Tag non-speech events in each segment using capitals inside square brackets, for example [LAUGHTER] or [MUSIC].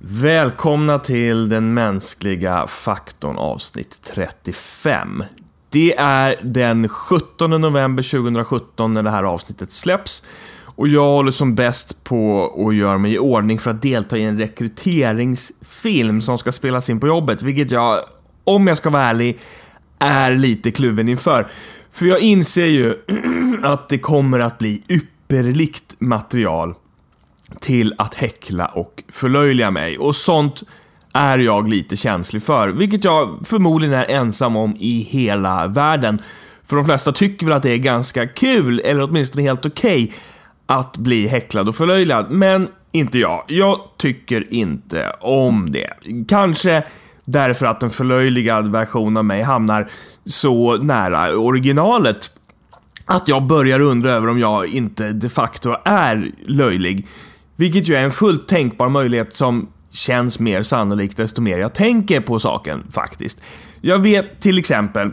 Välkomna till den mänskliga faktorn avsnitt 35. Det är den 17 november 2017 när det här avsnittet släpps. Och jag håller som bäst på att göra mig i ordning för att delta i en rekryteringsfilm som ska spelas in på jobbet, vilket jag, om jag ska vara ärlig, är lite kluven inför. För jag inser ju [CLEARS THROAT] att det kommer att bli ypperligt material till att häckla och förlöjliga mig. Och sånt är jag lite känslig för, vilket jag förmodligen är ensam om i hela världen. För de flesta tycker väl att det är ganska kul, eller åtminstone helt okej, okay, att bli häcklad och förlöjligad. Men inte jag. Jag tycker inte om det. Kanske därför att en förlöjligad version av mig hamnar så nära originalet att jag börjar undra över om jag inte de facto är löjlig. Vilket ju är en fullt tänkbar möjlighet som känns mer sannolikt desto mer jag tänker på saken faktiskt. Jag vet till exempel,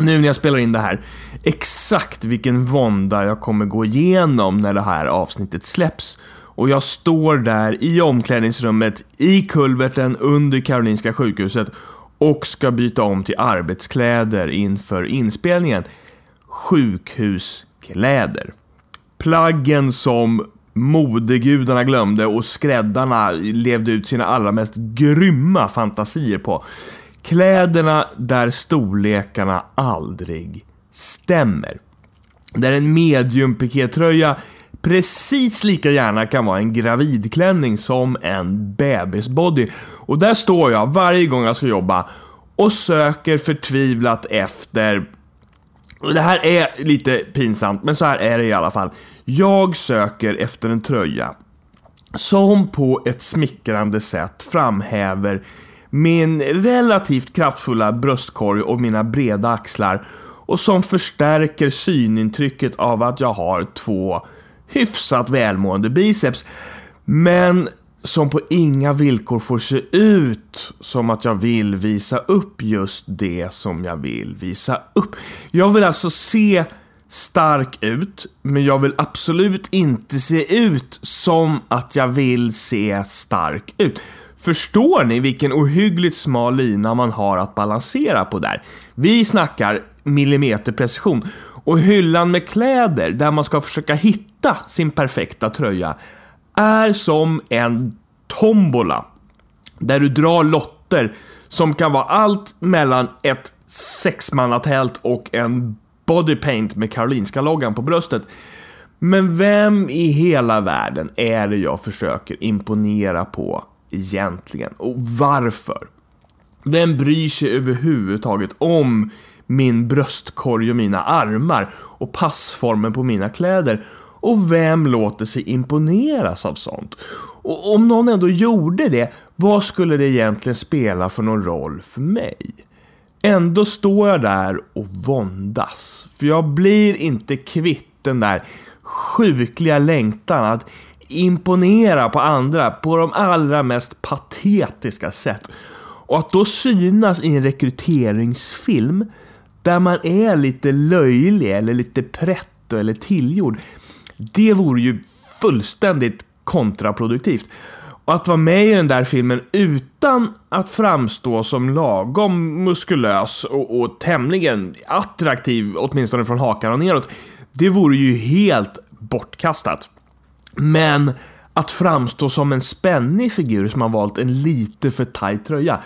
nu när jag spelar in det här, exakt vilken vånda jag kommer gå igenom när det här avsnittet släpps. Och jag står där i omklädningsrummet i kulverten under Karolinska sjukhuset och ska byta om till arbetskläder inför inspelningen. Sjukhuskläder. Plaggen som modegudarna glömde och skräddarna levde ut sina allra mest grymma fantasier på. Kläderna där storlekarna aldrig stämmer. Där en medium pikétröja precis lika gärna kan vara en gravidklänning som en bebisbody. Och där står jag varje gång jag ska jobba och söker förtvivlat efter det här är lite pinsamt, men så här är det i alla fall. Jag söker efter en tröja som på ett smickrande sätt framhäver min relativt kraftfulla bröstkorg och mina breda axlar och som förstärker synintrycket av att jag har två hyfsat välmående biceps. Men som på inga villkor får se ut som att jag vill visa upp just det som jag vill visa upp. Jag vill alltså se stark ut, men jag vill absolut inte se ut som att jag vill se stark ut. Förstår ni vilken ohyggligt smal lina man har att balansera på där? Vi snackar millimeterprecision och hyllan med kläder där man ska försöka hitta sin perfekta tröja är som en tombola där du drar lotter som kan vara allt mellan ett sexmannatält och en bodypaint med Karolinska loggan på bröstet. Men vem i hela världen är det jag försöker imponera på egentligen? Och varför? Vem bryr sig överhuvudtaget om min bröstkorg och mina armar och passformen på mina kläder? Och vem låter sig imponeras av sånt? Och om någon ändå gjorde det, vad skulle det egentligen spela för någon roll för mig? Ändå står jag där och våndas. För jag blir inte kvitt den där sjukliga längtan att imponera på andra på de allra mest patetiska sätt. Och att då synas i en rekryteringsfilm där man är lite löjlig eller lite pretto eller tillgjord. Det vore ju fullständigt kontraproduktivt. Och att vara med i den där filmen utan att framstå som lagom muskulös och, och tämligen attraktiv, åtminstone från hakan och neråt, det vore ju helt bortkastat. Men att framstå som en spännig figur som har valt en lite för tajt tröja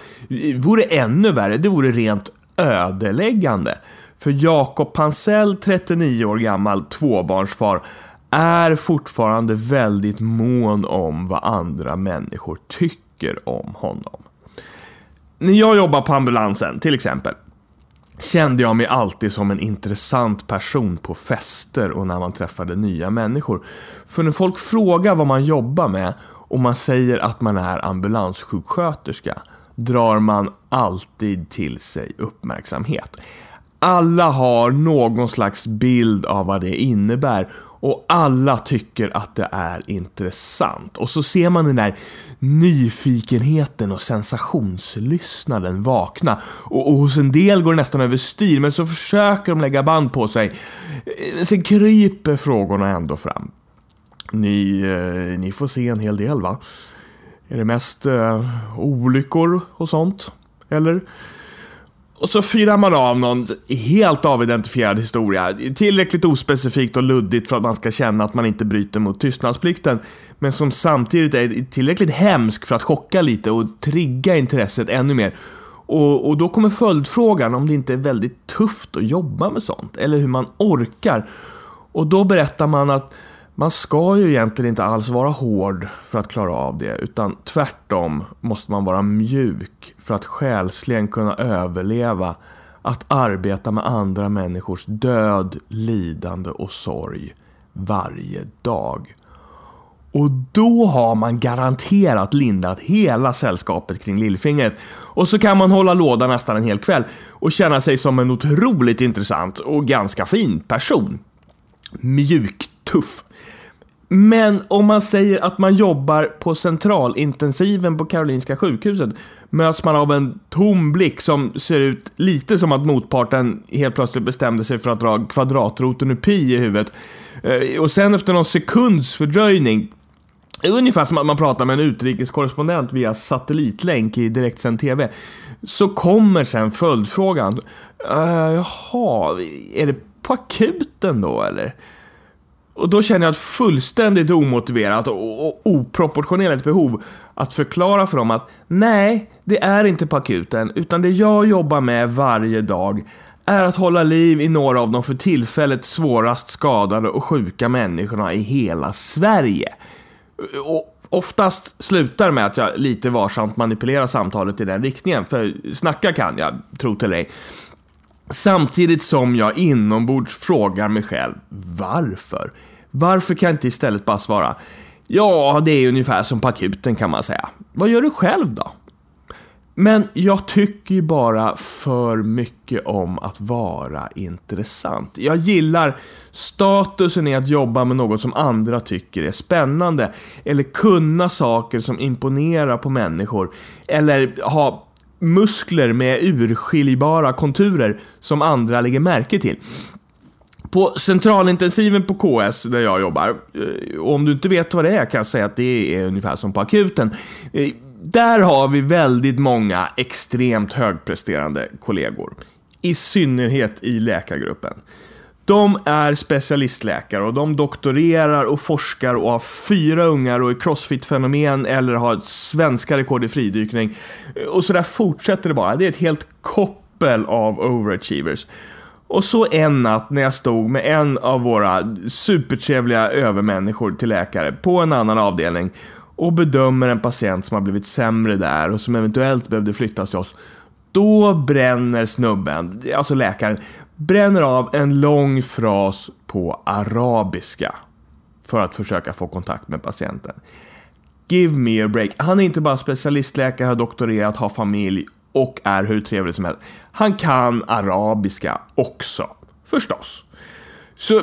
vore ännu värre. Det vore rent ödeläggande. För Jakob Pansell, 39 år gammal, tvåbarnsfar, är fortfarande väldigt mån om vad andra människor tycker om honom. När jag jobbade på ambulansen, till exempel, kände jag mig alltid som en intressant person på fester och när man träffade nya människor. För när folk frågar vad man jobbar med och man säger att man är ambulanssjuksköterska drar man alltid till sig uppmärksamhet. Alla har någon slags bild av vad det innebär och alla tycker att det är intressant. Och så ser man den där nyfikenheten och sensationslyssnaden vakna. Och, och hos en del går det nästan överstyr, men så försöker de lägga band på sig. Eh, sen kryper frågorna ändå fram. Ni, eh, ni får se en hel del va? Är det mest eh, olyckor och sånt? Eller? Och så fyrar man av någon helt avidentifierad historia. Tillräckligt ospecifikt och luddigt för att man ska känna att man inte bryter mot tystnadsplikten. Men som samtidigt är tillräckligt hemsk för att chocka lite och trigga intresset ännu mer. Och, och då kommer följdfrågan om det inte är väldigt tufft att jobba med sånt. Eller hur man orkar. Och då berättar man att man ska ju egentligen inte alls vara hård för att klara av det, utan tvärtom måste man vara mjuk för att själsligen kunna överleva att arbeta med andra människors död, lidande och sorg varje dag. Och då har man garanterat lindat hela sällskapet kring lillfingret. Och så kan man hålla låda nästan en hel kväll och känna sig som en otroligt intressant och ganska fin person. Mjuk, tuff. Men om man säger att man jobbar på centralintensiven på Karolinska sjukhuset möts man av en tom blick som ser ut lite som att motparten helt plötsligt bestämde sig för att dra kvadratroten ur pi i huvudet. Eh, och sen efter någon sekunds fördröjning Ungefär som att man pratar med en utrikeskorrespondent via satellitlänk i direktsänd TV. Så kommer sen följdfrågan. Uh, jaha, är det på akuten då eller? Och då känner jag ett fullständigt omotiverat och oproportionerligt behov att förklara för dem att nej, det är inte på akuten, utan det jag jobbar med varje dag är att hålla liv i några av de för tillfället svårast skadade och sjuka människorna i hela Sverige. Och oftast slutar med att jag lite varsamt manipulerar samtalet i den riktningen, för snacka kan jag, tro till dig. Samtidigt som jag inombords frågar mig själv, varför? Varför kan jag inte istället bara svara, ja, det är ungefär som på akuten kan man säga. Vad gör du själv då? Men jag tycker ju bara för mycket om att vara intressant. Jag gillar statusen i att jobba med något som andra tycker är spännande. Eller kunna saker som imponerar på människor. Eller ha muskler med urskiljbara konturer som andra lägger märke till. På centralintensiven på KS, där jag jobbar, och om du inte vet vad det är kan jag säga att det är ungefär som på akuten. Eh, där har vi väldigt många extremt högpresterande kollegor. I synnerhet i läkargruppen. De är specialistläkare och de doktorerar och forskar och har fyra ungar och är crossfit-fenomen eller har ett svenska rekord i fridykning. Och så där fortsätter det bara. Det är ett helt koppel av overachievers. Och så en natt när jag stod med en av våra supertrevliga övermänniskor till läkare på en annan avdelning och bedömer en patient som har blivit sämre där och som eventuellt behövde flyttas till oss. Då bränner snubben, alltså läkaren, bränner av en lång fras på arabiska för att försöka få kontakt med patienten. Give me a break. Han är inte bara specialistläkare, har doktorerat, har familj och är hur trevlig som helst. Han kan arabiska också, förstås. Så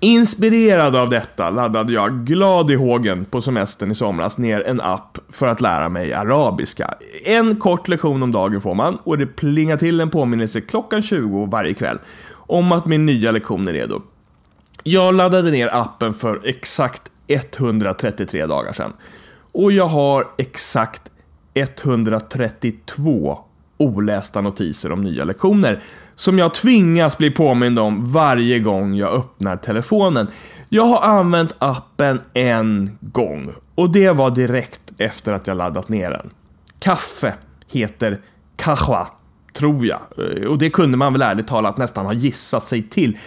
Inspirerad av detta laddade jag glad i hågen på semestern i somras ner en app för att lära mig arabiska. En kort lektion om dagen får man och det plingar till en påminnelse klockan 20 varje kväll om att min nya lektion är redo. Jag laddade ner appen för exakt 133 dagar sedan. Och jag har exakt 132 olästa notiser om nya lektioner som jag tvingas bli påmind om varje gång jag öppnar telefonen. Jag har använt appen en gång och det var direkt efter att jag laddat ner den. Kaffe heter kahwa, tror jag. Eh, och det kunde man väl ärligt talat nästan ha gissat sig till.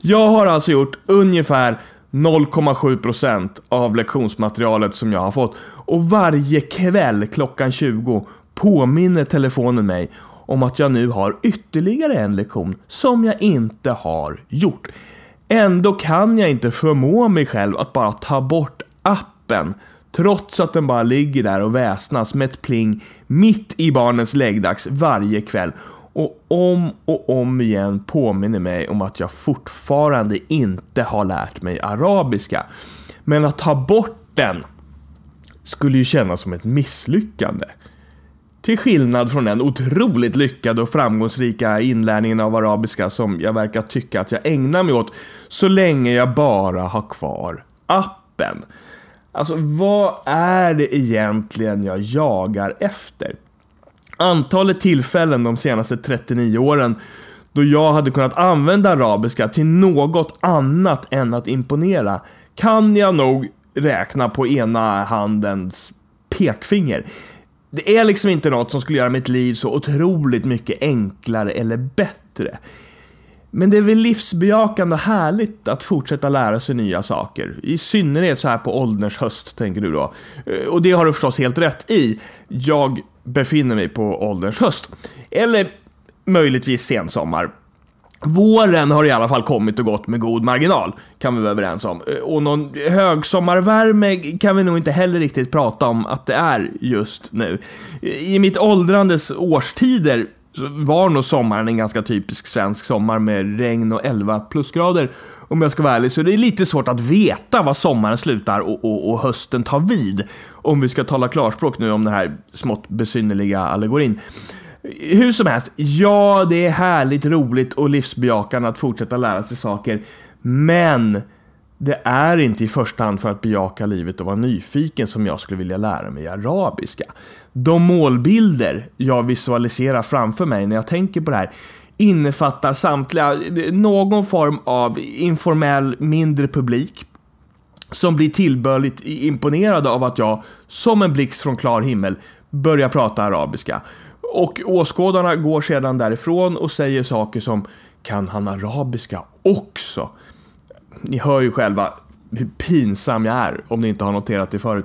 Jag har alltså gjort ungefär 0,7% av lektionsmaterialet som jag har fått. Och varje kväll klockan 20 påminner telefonen mig om att jag nu har ytterligare en lektion som jag inte har gjort. Ändå kan jag inte förmå mig själv att bara ta bort appen trots att den bara ligger där och väsnas med ett pling mitt i barnens läggdags varje kväll och om och om igen påminner mig om att jag fortfarande inte har lärt mig arabiska. Men att ta bort den skulle ju kännas som ett misslyckande. Till skillnad från den otroligt lyckade och framgångsrika inlärningen av arabiska som jag verkar tycka att jag ägnar mig åt så länge jag bara har kvar appen. Alltså, vad är det egentligen jag jagar efter? Antalet tillfällen de senaste 39 åren då jag hade kunnat använda arabiska till något annat än att imponera kan jag nog räkna på ena handens pekfinger. Det är liksom inte något som skulle göra mitt liv så otroligt mycket enklare eller bättre. Men det är väl livsbejakande och härligt att fortsätta lära sig nya saker. I synnerhet så här på ålderns höst, tänker du då. Eh, och det har du förstås helt rätt i. Jag befinner mig på ålderns höst. Eller möjligtvis sensommar. Våren har i alla fall kommit och gått med god marginal, kan vi vara överens om. Eh, och någon högsommarvärme kan vi nog inte heller riktigt prata om att det är just nu. Eh, I mitt åldrandes årstider var nog sommaren en ganska typisk svensk sommar med regn och 11 plusgrader. Om jag ska vara ärlig, så det är lite svårt att veta var sommaren slutar och, och, och hösten tar vid. Om vi ska tala klarspråk nu om den här smått besynnerliga allegorin. Hur som helst, ja, det är härligt, roligt och livsbejakande att fortsätta lära sig saker. Men det är inte i första hand för att bejaka livet och vara nyfiken som jag skulle vilja lära mig arabiska. De målbilder jag visualiserar framför mig när jag tänker på det här innefattar samtliga någon form av informell mindre publik som blir tillbörligt imponerade av att jag, som en blixt från klar himmel, börjar prata arabiska. Och åskådarna går sedan därifrån och säger saker som Kan han arabiska också? Ni hör ju själva hur pinsam jag är om ni inte har noterat det förut.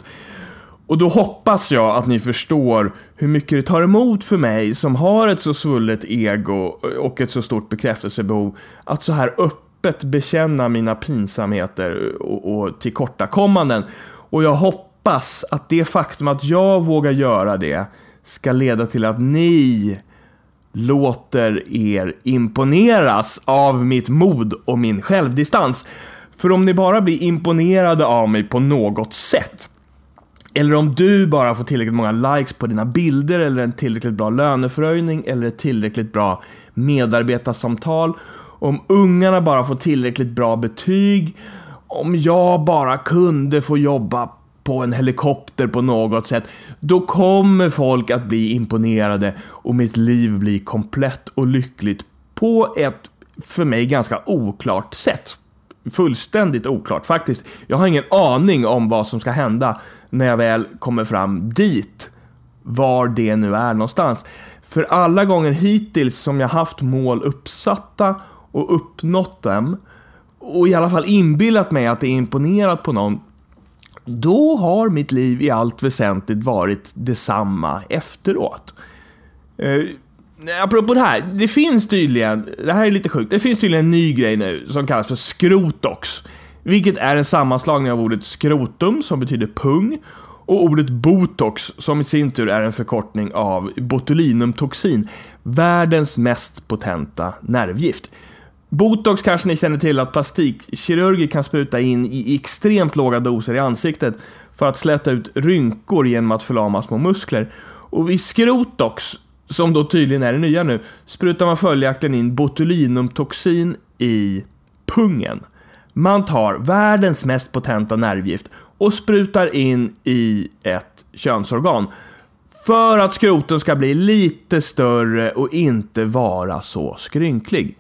Och då hoppas jag att ni förstår hur mycket det tar emot för mig som har ett så svullet ego och ett så stort bekräftelsebehov att så här öppet bekänna mina pinsamheter och, och tillkortakommanden. Och jag hoppas att det faktum att jag vågar göra det ska leda till att ni låter er imponeras av mitt mod och min självdistans. För om ni bara blir imponerade av mig på något sätt, eller om du bara får tillräckligt många likes på dina bilder, eller en tillräckligt bra löneförhöjning, eller ett tillräckligt bra medarbetarsamtal, om ungarna bara får tillräckligt bra betyg, om jag bara kunde få jobba på en helikopter på något sätt, då kommer folk att bli imponerade och mitt liv blir komplett och lyckligt på ett, för mig, ganska oklart sätt. Fullständigt oklart faktiskt. Jag har ingen aning om vad som ska hända när jag väl kommer fram dit, var det nu är någonstans. För alla gånger hittills som jag haft mål uppsatta och uppnått dem, och i alla fall inbillat mig att det är imponerat på någon, då har mitt liv i allt väsentligt varit detsamma efteråt. Eh, apropå det här, det finns tydligen, det här är lite sjukt, det finns tydligen en ny grej nu som kallas för skrotox. Vilket är en sammanslagning av ordet skrotum, som betyder pung, och ordet botox, som i sin tur är en förkortning av botulinumtoxin, världens mest potenta nervgift. Botox kanske ni känner till att plastikkirurger kan spruta in i extremt låga doser i ansiktet för att släta ut rynkor genom att förlama små muskler. Och i skrotox, som då tydligen är det nya nu, sprutar man följaktligen in botulinumtoxin i pungen. Man tar världens mest potenta nervgift och sprutar in i ett könsorgan för att skroten ska bli lite större och inte vara så skrynklig.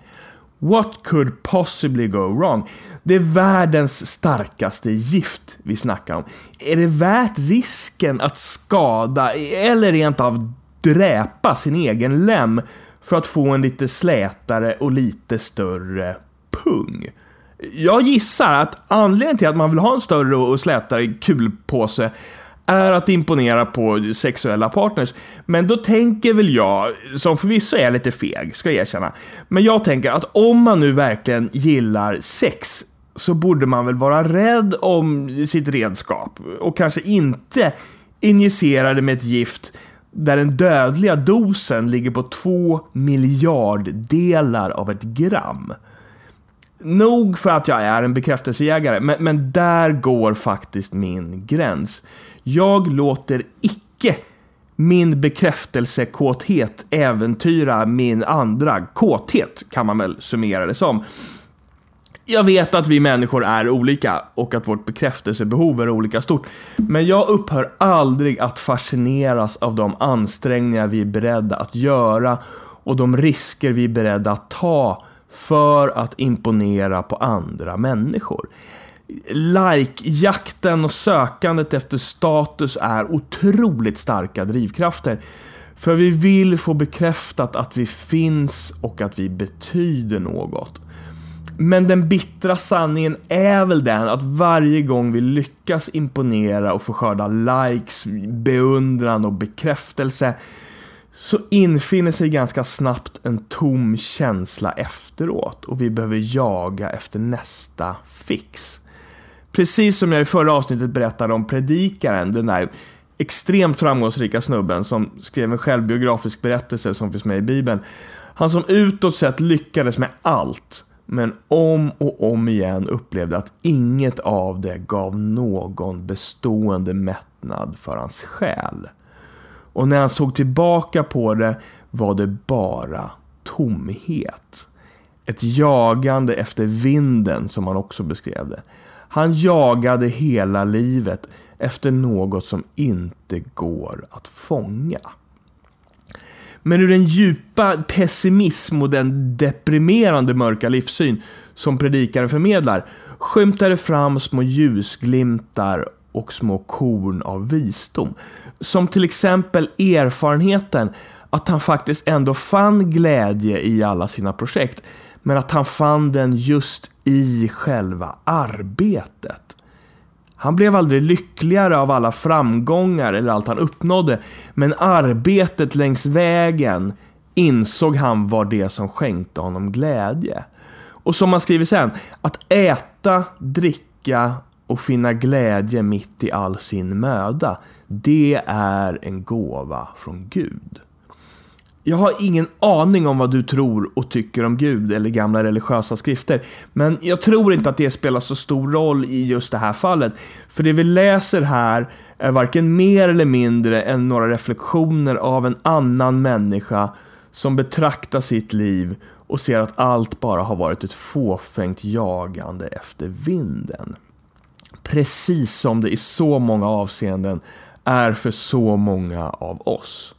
What could possibly go wrong? Det är världens starkaste gift vi snackar om. Är det värt risken att skada eller rent av dräpa sin egen lem för att få en lite slätare och lite större pung? Jag gissar att anledningen till att man vill ha en större och slätare kulpåse är att imponera på sexuella partners. Men då tänker väl jag, som förvisso är lite feg, ska jag erkänna, men jag tänker att om man nu verkligen gillar sex så borde man väl vara rädd om sitt redskap och kanske inte injicera det med ett gift där den dödliga dosen ligger på två miljarddelar av ett gram. Nog för att jag är en bekräftelsejägare, men, men där går faktiskt min gräns. Jag låter icke min bekräftelsekåthet äventyra min andra kåthet, kan man väl summera det som. jag vet att vi människor är olika och att vårt bekräftelsebehov är olika stort. Men jag upphör aldrig att fascineras av de ansträngningar vi är beredda att göra och de risker vi är beredda att ta för att imponera på andra människor. Like-jakten och sökandet efter status är otroligt starka drivkrafter. För vi vill få bekräftat att vi finns och att vi betyder något. Men den bittra sanningen är väl den att varje gång vi lyckas imponera och få skörda likes, beundran och bekräftelse så infinner sig ganska snabbt en tom känsla efteråt och vi behöver jaga efter nästa fix. Precis som jag i förra avsnittet berättade om predikaren, den där extremt framgångsrika snubben som skrev en självbiografisk berättelse som finns med i Bibeln. Han som utåt sett lyckades med allt, men om och om igen upplevde att inget av det gav någon bestående mättnad för hans själ. Och när han såg tillbaka på det var det bara tomhet. Ett jagande efter vinden, som han också beskrev det. Han jagade hela livet efter något som inte går att fånga. Men ur den djupa pessimism och den deprimerande mörka livssyn som predikaren förmedlar skymtar det fram små ljusglimtar och små korn av visdom. Som till exempel erfarenheten att han faktiskt ändå fann glädje i alla sina projekt, men att han fann den just i själva arbetet. Han blev aldrig lyckligare av alla framgångar eller allt han uppnådde, men arbetet längs vägen insåg han var det som skänkte honom glädje. Och som man skriver sen, att äta, dricka och finna glädje mitt i all sin möda, det är en gåva från Gud. Jag har ingen aning om vad du tror och tycker om Gud eller gamla religiösa skrifter. Men jag tror inte att det spelar så stor roll i just det här fallet. För det vi läser här är varken mer eller mindre än några reflektioner av en annan människa som betraktar sitt liv och ser att allt bara har varit ett fåfängt jagande efter vinden. Precis som det i så många avseenden är för så många av oss.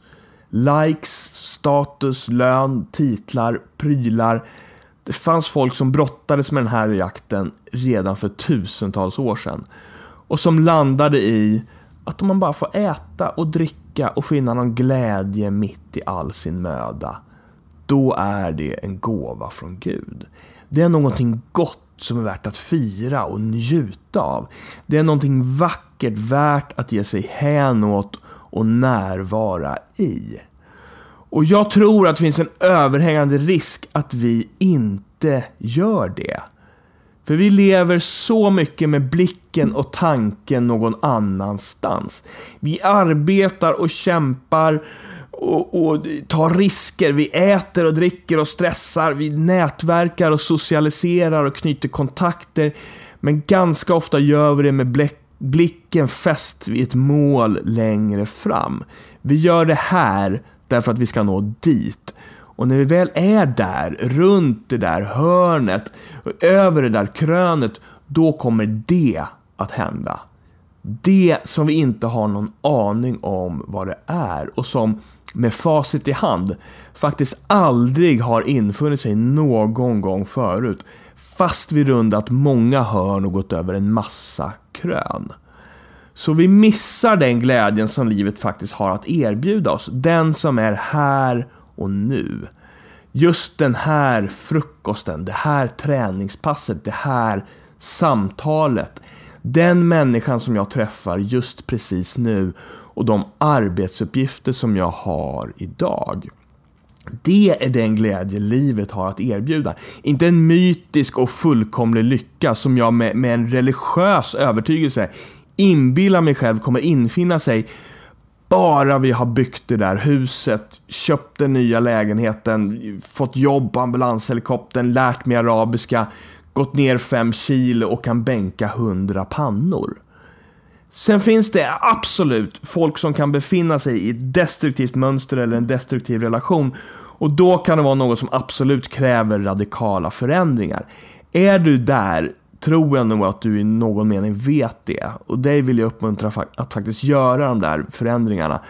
Likes, status, lön, titlar, prylar. Det fanns folk som brottades med den här jakten redan för tusentals år sedan. Och som landade i att om man bara får äta och dricka och finna någon glädje mitt i all sin möda, då är det en gåva från Gud. Det är någonting gott som är värt att fira och njuta av. Det är någonting vackert värt att ge sig hän åt och närvara i. Och jag tror att det finns en överhängande risk att vi inte gör det. För vi lever så mycket med blicken och tanken någon annanstans. Vi arbetar och kämpar och, och, tar risker. Vi äter och dricker och stressar. Vi nätverkar och socialiserar och knyter kontakter. Men ganska ofta gör vi det med blicken fäst vid ett mål längre fram. Vi gör det här därför att vi ska nå dit. Och när vi väl är där, runt det där hörnet, över det där krönet, då kommer det att hända. Det som vi inte har någon aning om vad det är och som med facit i hand faktiskt aldrig har infunnit sig någon gång förut. Fast vi rundat många hörn och gått över en massa krön. Så vi missar den glädjen som livet faktiskt har att erbjuda oss. Den som är här och nu. Just den här frukosten, det här träningspasset, det här samtalet. Den människan som jag träffar just precis nu och de arbetsuppgifter som jag har idag. Det är den glädje livet har att erbjuda. Inte en mytisk och fullkomlig lycka som jag med, med en religiös övertygelse inbillar mig själv kommer infinna sig bara vi har byggt det där huset, köpt den nya lägenheten, fått jobb på ambulanshelikoptern, lärt mig arabiska, gått ner fem kilo och kan bänka hundra pannor. Sen finns det absolut folk som kan befinna sig i ett destruktivt mönster eller en destruktiv relation. Och då kan det vara något som absolut kräver radikala förändringar. Är du där tror jag nog att du i någon mening vet det. Och dig vill jag uppmuntra att faktiskt göra de där förändringarna.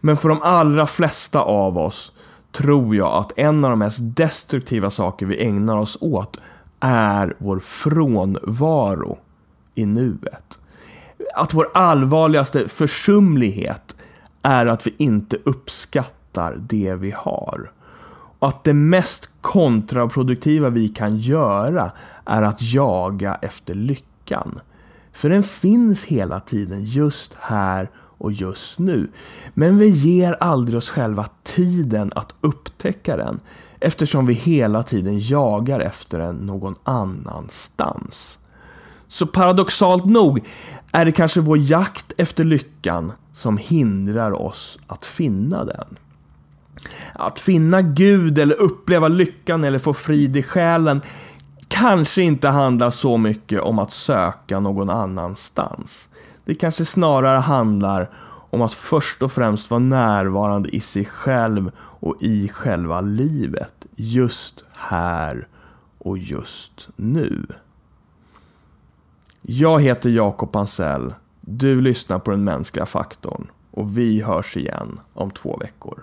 Men för de allra flesta av oss tror jag att en av de mest destruktiva saker vi ägnar oss åt är vår frånvaro i nuet. Att vår allvarligaste försumlighet är att vi inte uppskattar det vi har. Och att det mest kontraproduktiva vi kan göra är att jaga efter lyckan. För den finns hela tiden just här och just nu. Men vi ger aldrig oss själva tiden att upptäcka den eftersom vi hela tiden jagar efter den någon annanstans. Så paradoxalt nog är det kanske vår jakt efter lyckan som hindrar oss att finna den. Att finna Gud eller uppleva lyckan eller få frid i själen kanske inte handlar så mycket om att söka någon annanstans. Det kanske snarare handlar om att först och främst vara närvarande i sig själv och i själva livet. Just här och just nu. Jag heter Jakob Ansell. Du lyssnar på den mänskliga faktorn och vi hörs igen om två veckor.